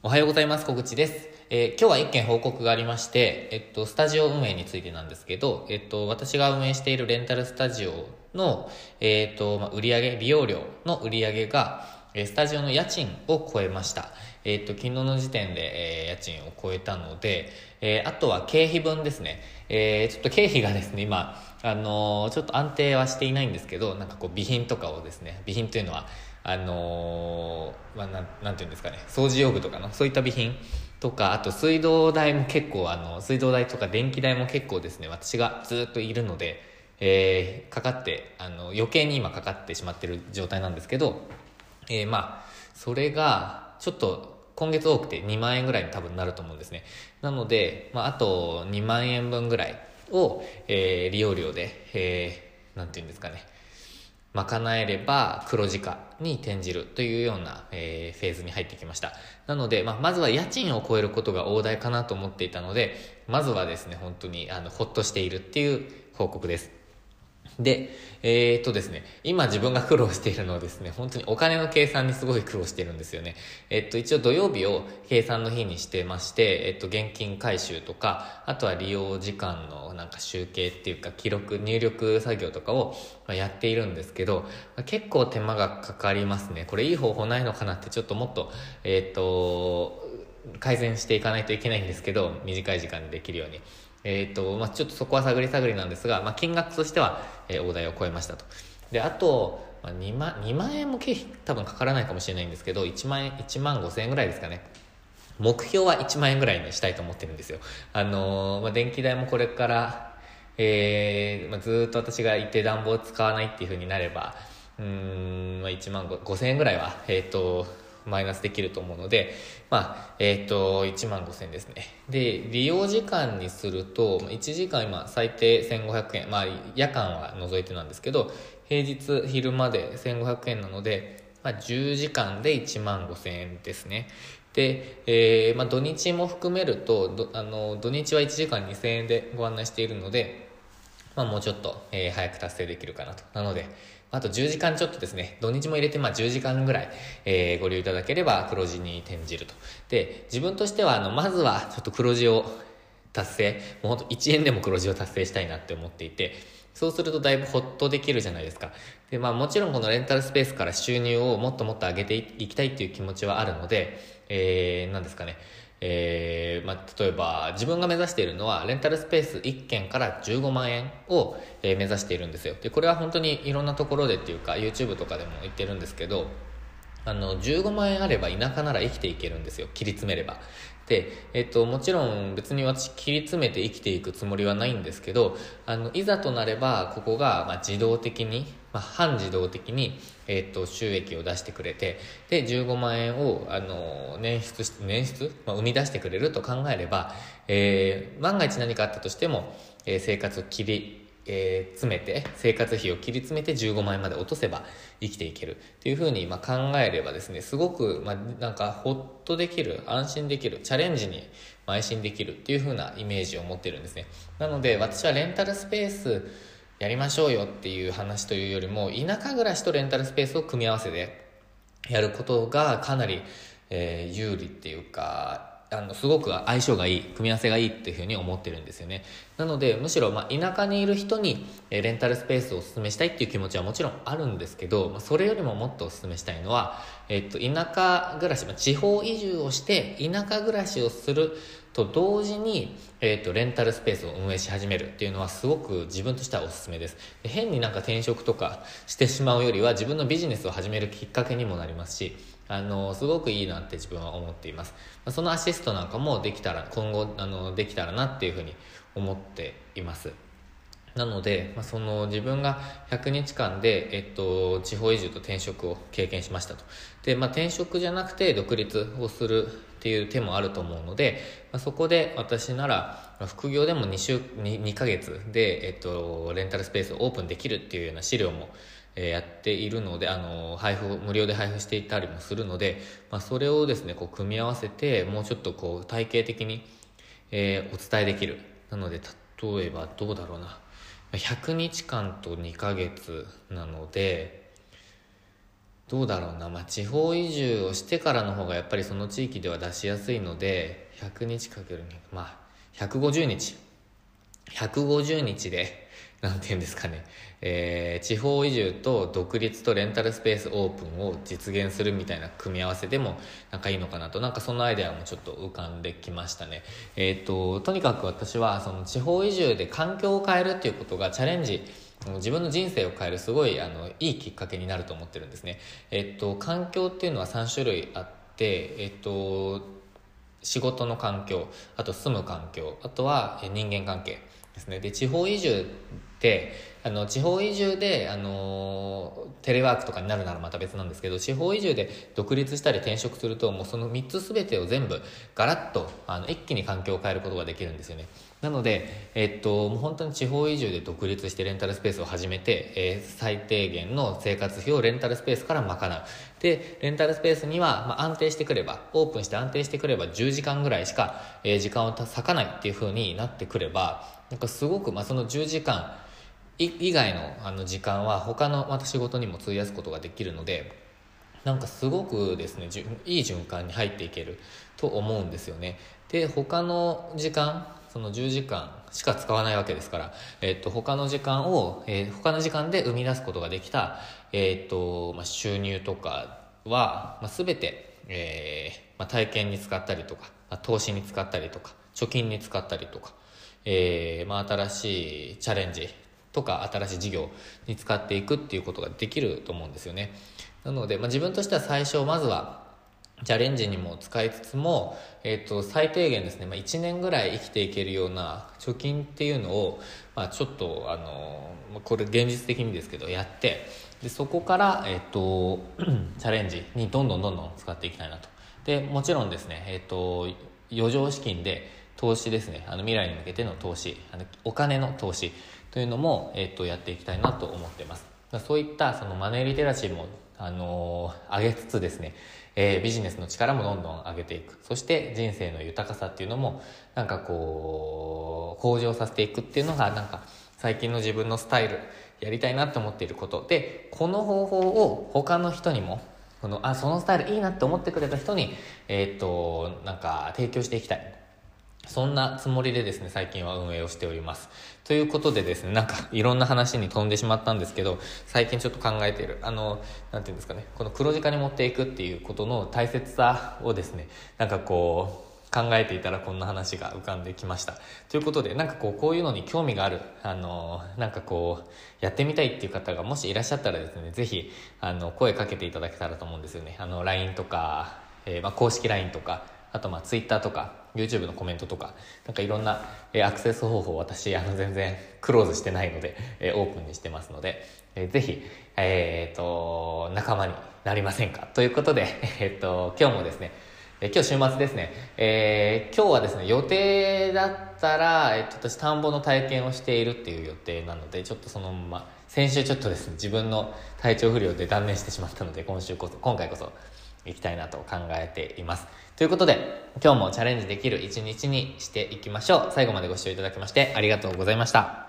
おはようございます。小口です。えー今日は一件報告がありまして、えっと、スタジオ運営についてなんですけど、えっと、私が運営しているレンタルスタジオの、えっと、まあ、売上利用料の売上が、えスタジオの家賃を超えました。えっと、昨日の時点で、えー家賃を超えたので、えあとは経費分ですね。えちょっと経費がですね、今、あのちょっと安定はしていないんですけど、なんかこう、備品とかをですね、備品というのは、あのーまあ、なんていうんですかね。掃除用具とかのそういった備品とかあと水道代も結構あの水道代とか電気代も結構ですね私がずっといるので、えーかかってあの余計に今かかってしまってる状態なんですけど、えーまあそれがちょっと今月多くて2万円ぐらいに多分なると思うんですね。なので、まあ、あと2万円分ぐらいを、えー利用料で、えーなんていうんですかね。賄えれば黒字化に転じるというような、えーフェーズに入ってきました。なので、まあ、まずは家賃を超えることが大台かなと思っていたので、まずはですね、本当にあのほっとしているっていう報告です。で、えーっとですね、今自分が苦労しているのはですね、本当にお金の計算にすごい苦労しているんですよね。えっと、一応土曜日を計算の日にしてまして、えっと、現金回収とか、あとは利用時間のなんか集計っていうか、記録、入力作業とかをやっているんですけど、結構手間がかかりますね。これいい方法ないのかなってちょっともっと、えっと、改善していかないといけないんですけど、短い時間でできるように。えーと、まあちょっとそこは探り探りなんですが、まあ金額としては、えー大台を超えましたと。で、あと、まあ、2, 万2万円も経費多分かからないかもしれないんですけど、1万円、1万5千円ぐらいですかね。目標は1万円ぐらいにしたいと思ってるんですよ。あのーまあ、電気代もこれから、えーまあ、ずっと私がいて暖房を使わないっていう風になれば、うん、まあ、1万5千円ぐらいは、えっ、と、マイナスできると思うので、まあ、えっ、と、1万5千円ですね。で、利用時間にすると、1時間今最低1500円、まあ、夜間は除いてなんですけど、平日昼まで1500円なので、まあ、10時間で1万5000円ですね。で、えーまあ、土日も含めるとあの土日は1時間2000円でご案内しているので、まあ、もうちょっと、えー早く達成できるかなと。なので、あと10時間ちょっとですね、土日も入れてまあ10時間ぐらい、えーご利用いただければ黒字に転じると。で、自分としては、あの、まずはちょっと黒字を達成、もうほんと1円でも黒字を達成したいなって思っていて、そうするとだいぶホッとできるじゃないですか。で、まあもちろんこのレンタルスペースから収入をもっともっと上げていきたいっていう気持ちはあるので、えー、なんですかね。えーまあ、例えば自分が目指しているのはレンタルスペース1軒から15万円を、えー目指しているんですよ。でこれは本当にいろんなところでっていうか YouTube とかでも言ってるんですけどあの15万円あれば田舎なら生きていけるんですよ。切り詰めれば。で、えっと、もちろん別に私切り詰めて生きていくつもりはないんですけどあのいざとなればここが、まあ、自動的に、まあ、半自動的に、えっと、収益を出してくれてで15万円をあの捻出し捻出、まあ、生み出してくれると考えれば、えー万が一何かあったとしても、えー生活を切りえー詰めて生活費を切り詰めて15万円まで落とせば生きていけるっていうふうにま考えればですねすごくまなんかほっとできる安心できるチャレンジに邁進できるっていうふうなイメージを持ってるんですね。なので私はレンタルスペースやりましょうよっていう話というよりも田舎暮らしとレンタルスペースを組み合わせてやることがかなり、えー有利っていうかあのすごく相性がいい組み合わせがいいっていうふうに思ってるんですよね。なのでむしろ、まあ、田舎にいる人に、レンタルスペースをお勧めしたいっていう気持ちはもちろんあるんですけど、まあ、それよりももっとお勧めしたいのは、えっと田舎暮らし、まあ、地方移住をして田舎暮らしをすると同時に、えっとレンタルスペースを運営し始めるっていうのはすごく自分としてはおすすめです。で変になんか転職とかしてしまうよりは自分のビジネスを始めるきっかけにもなりますしあのすごくいいなって自分は思っていますそのアシストなんかもできたら今後あのできたらなっていうふうに思っていますなので、まあ、その自分が100日間で、えっと、地方移住と転職を経験しましたと。で、まあ、転職じゃなくて独立をするっていう手もあると思うので、まあ、そこで私なら、副業でも2週、2, 2ヶ月で、えっと、レンタルスペースをオープンできるっていうような資料も、えーやっているので、あの、配布、無料で配布していたりもするので、まあ、それをですね、こう、組み合わせて、もうちょっとこう、体系的に、えーお伝えできる。なので、例えばどうだろうな。100日間と2ヶ月なのでどうだろうな、まあ、地方移住をしてからの方がやっぱりその地域では出しやすいので100日かけるまあ150日150日でなんて言うんですかね、えー、地方移住と独立とレンタルスペースオープンを実現するみたいな組み合わせでもなんかいいのかなとなんかそのアイデアもちょっと浮かんできましたね。えっ、ととにかく私はその地方移住で環境を変えるっていうことがチャレンジ自分の人生を変えるすごいあのいいきっかけになると思ってるんですね。えっ、と環境っていうのは3種類あってえっ、と仕事の環境あと住む環境あとは人間関係ですね。で地方移住てあの地方移住であのテレワークとかになるならまた別なんですけど地方移住で独立したり転職するともうその3つ全てを全部ガラッとあの一気に環境を変えることができるんですよね。なので、えっと、もう本当に地方移住で独立してレンタルスペースを始めて、えー、最低限の生活費をレンタルスペースから賄う。でレンタルスペースには、まあ、安定してくればオープンして安定してくれば10時間ぐらいしか、えー、時間を割かないっていう風になってくればなんかすごく、まあ、その10時間以外のあの時間は他のまた仕事にも費やすことができるのでなんかすごくですねいい循環に入っていけると思うんですよね。で他の時間その10時間しか使わないわけですから、えっと、他の時間を、えー、他の時間で生み出すことができた、えっとまあ、収入とかは、まあ、全て、えーまあ、体験に使ったりとか、まあ、投資に使ったりとか貯金に使ったりとか、えーまあ、新しいチャレンジとか新しい事業に使っていくっていうことができると思うんですよね。なので、まあ、自分としては最初まずはチャレンジにも使いつつも、えー、と最低限ですね、まあ、1年ぐらい生きていけるような貯金っていうのを、まあ、ちょっとあのこれ現実的にですけどやってでそこから、えーと、チャレンジにどんどんどんどん使っていきたいなと。でもちろんですね、えーと余剰資金で投資ですね。あの未来に向けての投資。あのお金の投資。というのも、えっと、やっていきたいなと思ってます。そういったそのマネーリテラシーも、あのー、上げつつですね、えー、ビジネスの力もどんどん上げていく。そして人生の豊かさっていうのもなんかこう向上させていくっていうのがなんか最近の自分のスタイルやりたいなと思っていること。でこの方法を他の人にもこのあそのスタイルいいなって思ってくれた人に、えー、っとなんか提供していきたい。そんなつもりでですね、最近は運営をしております。ということでですね、なんかいろんな話に飛んでしまったんですけど、最近ちょっと考えている、あの、なんていうんですかね、この黒字化に持っていくっていうことの大切さをですね、なんかこう、考えていたらこんな話が浮かんできました。ということで、なんかこう、こういうのに興味がある、あの、なんかこう、やってみたいっていう方がもしいらっしゃったらですね、ぜひ、あの、声かけていただけたらと思うんですよね。あの、LINE とか、えー、まあ、公式 LINE とか、あとまあ Twitter とか YouTube のコメントとかなんかいろんな、アクセス方法私あの全然クローズしてないので、えオープンにしてますので、えー、ぜひ、えーと、仲間になりませんか？ということで、えーと、今日もですね今日週末ですね、えー、今日はですね予定だったら、えー、と私田んぼの体験をしているっていう予定なのでちょっとそのまま先週ちょっとですね自分の体調不良で断念してしまったので今週こそ今回こそいきたいなと考えています。ということで、今日もチャレンジできる一日にしていきましょう。最後までご視聴いただきましてありがとうございました。